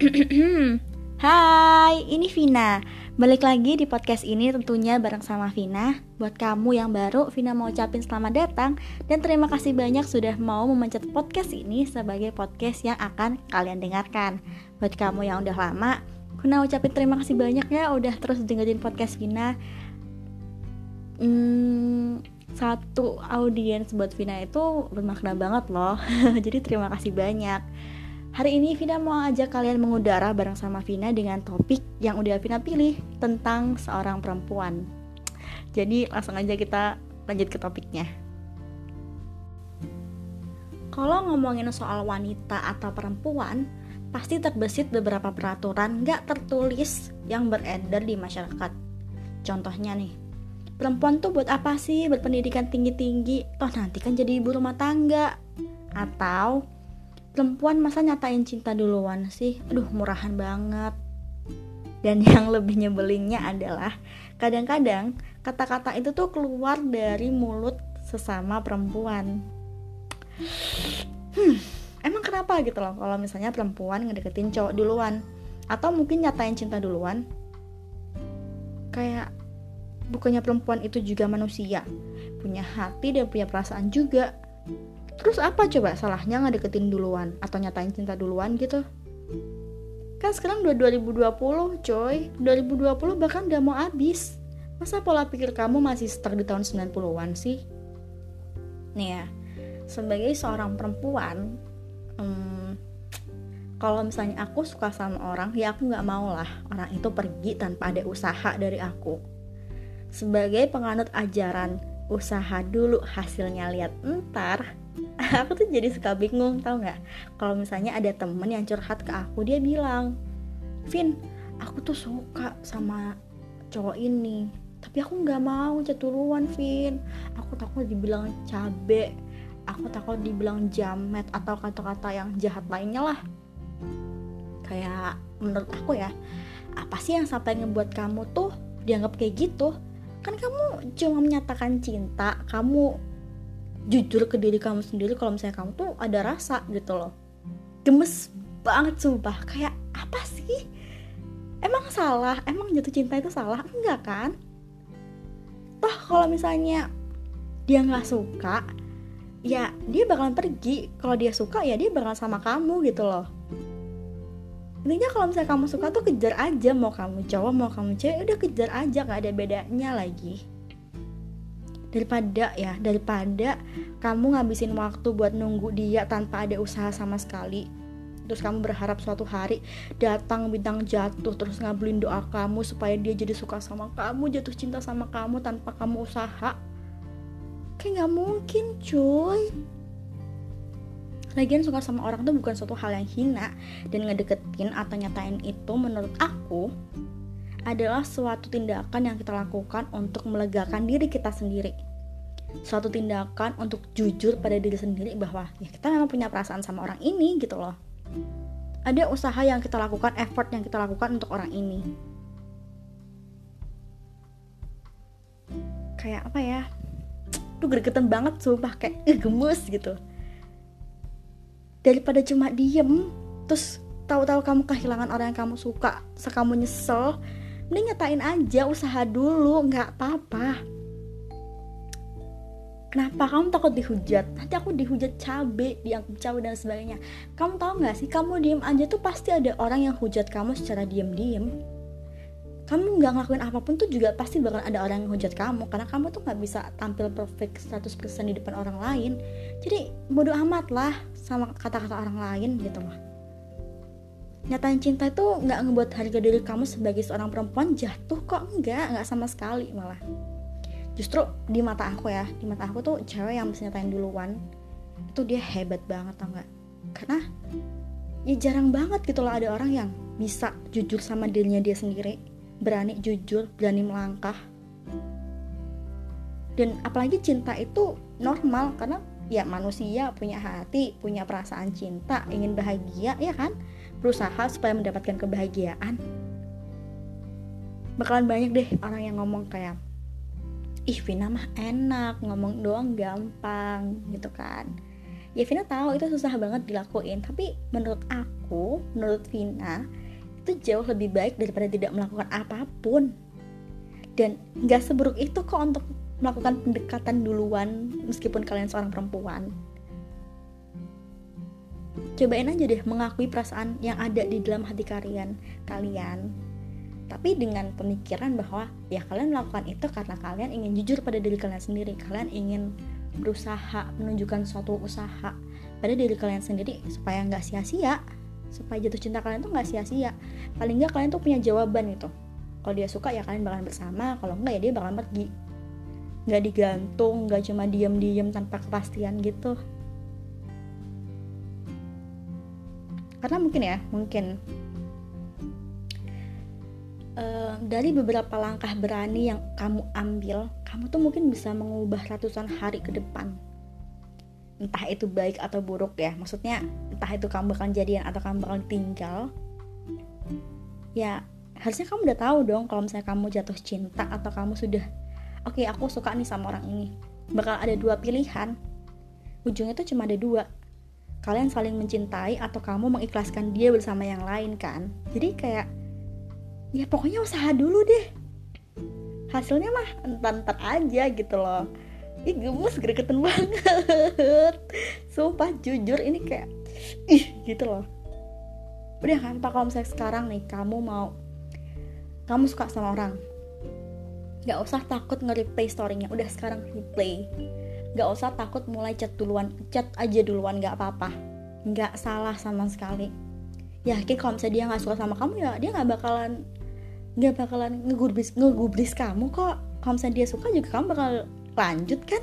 Hai, ini Vina. Balik lagi di podcast ini tentunya bareng sama Vina. Buat kamu yang baru, Vina mau ucapin selamat datang dan terima kasih banyak sudah mau memencet podcast ini sebagai podcast yang akan kalian dengarkan. Buat kamu yang udah lama, Vina ucapin terima kasih banyak ya udah terus dengerin podcast Vina. Hmm, satu audiens buat Vina itu bermakna banget loh. Jadi terima kasih banyak. Hari ini Vina mau ajak kalian mengudara bareng sama Vina dengan topik yang udah Vina pilih tentang seorang perempuan. Jadi langsung aja kita lanjut ke topiknya. Kalau ngomongin soal wanita atau perempuan, pasti terbesit beberapa peraturan gak tertulis yang beredar di masyarakat. Contohnya nih, perempuan tuh buat apa sih berpendidikan tinggi-tinggi? Toh nanti kan jadi ibu rumah tangga. Atau perempuan masa nyatain cinta duluan sih? Aduh murahan banget. Dan yang lebih nyebelingnya adalah kadang-kadang kata-kata itu tuh keluar dari mulut sesama perempuan. Hmm, emang kenapa gitu loh kalau misalnya perempuan ngedeketin cowok duluan? Atau mungkin nyatain cinta duluan? Kayak bukannya perempuan itu juga manusia? Punya hati dan punya perasaan juga Terus apa coba salahnya ngedeketin duluan atau nyatain cinta duluan gitu? Kan sekarang udah 2020 coy 2020 bahkan udah mau habis Masa pola pikir kamu masih stuck di tahun 90-an sih? Nih ya Sebagai seorang perempuan hmm, Kalau misalnya aku suka sama orang Ya aku gak mau lah Orang itu pergi tanpa ada usaha dari aku Sebagai penganut ajaran Usaha dulu hasilnya lihat entar aku tuh jadi suka bingung tau nggak? Kalau misalnya ada temen yang curhat ke aku dia bilang Vin aku tuh suka sama cowok ini tapi aku nggak mau caturuan Vin. Aku takut dibilang cabe aku takut dibilang jamet atau kata-kata yang jahat lainnya lah. Kayak menurut aku ya apa sih yang sampai ngebuat kamu tuh dianggap kayak gitu? Kan kamu cuma menyatakan cinta kamu jujur ke diri kamu sendiri kalau misalnya kamu tuh ada rasa gitu loh. Gemes banget sumpah. Kayak apa sih? Emang salah? Emang jatuh cinta itu salah? Enggak kan? Toh kalau misalnya dia nggak suka ya dia bakalan pergi. Kalau dia suka ya dia bakalan sama kamu gitu loh. Intinya kalau misalnya kamu suka tuh kejar aja. Mau kamu cowok mau kamu cewek udah kejar aja. Gak ada bedanya lagi daripada ya daripada kamu ngabisin waktu buat nunggu dia tanpa ada usaha sama sekali. Terus kamu berharap suatu hari datang bintang jatuh terus ngabulin doa kamu supaya dia jadi suka sama kamu jatuh cinta sama kamu tanpa kamu usaha. Kayak nggak mungkin cuy. Lagian suka sama orang tuh bukan suatu hal yang hina dan ngedeketin atau nyatain itu menurut aku adalah suatu tindakan yang kita lakukan untuk melegakan diri kita sendiri. Suatu tindakan untuk jujur pada diri sendiri bahwa ya kita memang punya perasaan sama orang ini gitu loh. Ada usaha yang kita lakukan, effort yang kita lakukan untuk orang ini. Kayak apa ya? Tuh gregetan banget sumpah kayak eh, gemes gitu. Daripada cuma diem terus tahu-tahu kamu kehilangan orang yang kamu suka, sekamu nyesel, mending nyatain aja usaha dulu nggak apa-apa. Kenapa? Kamu takut dihujat? Nanti aku dihujat cabe dianggap cabe dan sebagainya. Kamu tahu nggak sih? Kamu diem aja tuh pasti ada orang yang hujat kamu secara diem-diem. Kamu nggak ngelakuin apa pun tuh juga pasti bakal ada orang yang hujat kamu karena kamu tuh nggak bisa tampil perfect 100% di depan orang lain. Jadi bodoh amat lah sama kata-kata orang lain gitu loh nyatain cinta itu nggak ngebuat harga diri kamu sebagai seorang perempuan jatuh kok. Enggak nggak sama sekali malah. Justru di mata aku ya di mata aku tuh cewek yang bisa nyatain duluan itu dia hebat banget tau nggak? Karena ya jarang banget gitu loh ada orang yang bisa jujur sama dirinya dia sendiri berani jujur berani melangkah. Dan apalagi cinta itu normal karena ya manusia punya hati punya perasaan cinta ingin bahagia ya kan berusaha supaya mendapatkan kebahagiaan. Bakalan banyak deh orang yang ngomong kayak ih Vina mah enak ngomong doang gampang gitu kan. Ya Vina tahu itu susah banget dilakuin tapi menurut aku menurut Vina itu jauh lebih baik daripada tidak melakukan apa pun. Dan nggak seburuk itu kok untuk melakukan pendekatan duluan meskipun kalian seorang perempuan cobain aja deh mengakui perasaan yang ada di dalam hati kalian kalian. Tapi dengan pemikiran bahwa ya kalian melakukan itu karena kalian ingin jujur pada diri kalian sendiri. Kalian ingin berusaha menunjukkan suatu usaha pada diri kalian sendiri supaya nggak sia-sia. Supaya jatuh cinta kalian tuh nggak sia-sia. Paling nggak kalian tuh punya jawaban itu kalau dia suka ya kalian bakalan bersama. Kalau enggak ya dia bakalan pergi. Nggak digantung nggak cuma diem-diem tanpa kepastian gitu karena mungkin ya mungkin. Uh, dari beberapa langkah berani yang kamu ambil kamu tuh mungkin bisa mengubah ratusan hari ke depan. Entah itu baik atau buruk ya maksudnya entah itu kamu bakal jadian atau kamu bakal tinggal ya harusnya kamu udah tahu dong kalau misalnya kamu jatuh cinta atau kamu sudah oke okay, aku suka nih sama orang ini. Bakal ada dua pilihan. Ujungnya tuh cuma ada dua kalian saling mencintai atau kamu mengikhlaskan dia bersama yang lain kan? Jadi kayak ya pokoknya usaha dulu deh. Hasilnya mah entar-entar aja gitu loh. Ih gemes gregetan banget. Sumpah jujur ini kayak ih gitu loh. Udah kan pak kalau misalnya sekarang nih kamu mau kamu suka sama orang Gak usah takut nge-replay storynya. Udah sekarang replay Gak usah takut mulai chat duluan. Chat aja duluan gak apa-apa. Gak salah sama sekali. Yakin kalau misalnya dia gak suka sama kamu ya Dia gak bakalan Gak bakalan ngegubris, ngegubris kamu kok. Kalau misalnya dia suka juga kamu bakal lanjut kan?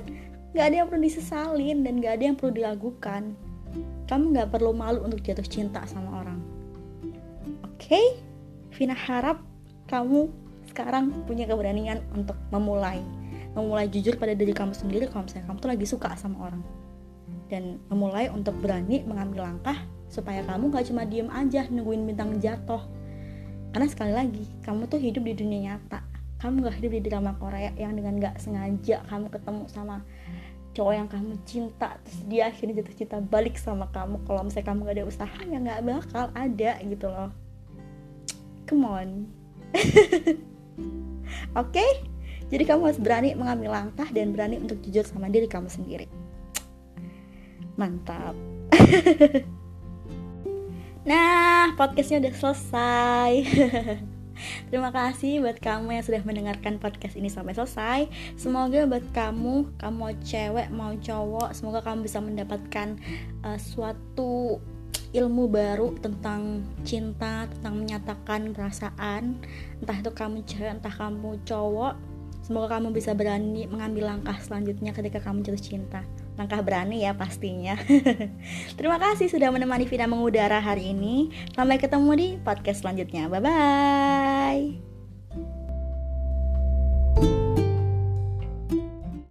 Gak ada yang perlu disesalin Dan gak ada yang perlu dilakukan Kamu gak perlu malu untuk jatuh cinta sama orang. Oke? Okay? Vina harap kamu sekarang punya keberanian untuk memulai memulai jujur pada diri kamu sendiri kalau misalnya kamu tuh lagi suka sama orang. Dan memulai untuk berani mengambil langkah supaya kamu gak cuma diem aja nungguin bintang jatuh. Karena sekali lagi kamu tuh hidup di dunia nyata. Kamu gak hidup di drama Korea yang dengan gak sengaja kamu ketemu sama cowok yang kamu cinta terus dia akhirnya jatuh cinta balik sama kamu. Kalau misalnya kamu gak ada usaha ya gak bakal ada gitu loh. Come on. Oke? okay? Jadi kamu harus berani mengambil langkah dan berani untuk jujur sama diri kamu sendiri. Mantap. nah, podcastnya udah selesai. Terima kasih buat kamu yang sudah mendengarkan podcast ini sampai selesai. Semoga buat kamu, kamu mau cewek mau cowok, semoga kamu bisa mendapatkan uh, suatu ilmu baru tentang cinta, tentang menyatakan perasaan. Entah itu kamu cewek, entah kamu cowok, Semoga kamu bisa berani mengambil langkah selanjutnya ketika kamu jatuh cinta. Langkah berani ya pastinya. Terima kasih sudah menemani Vina mengudara hari ini. Sampai ketemu di podcast selanjutnya. Bye bye.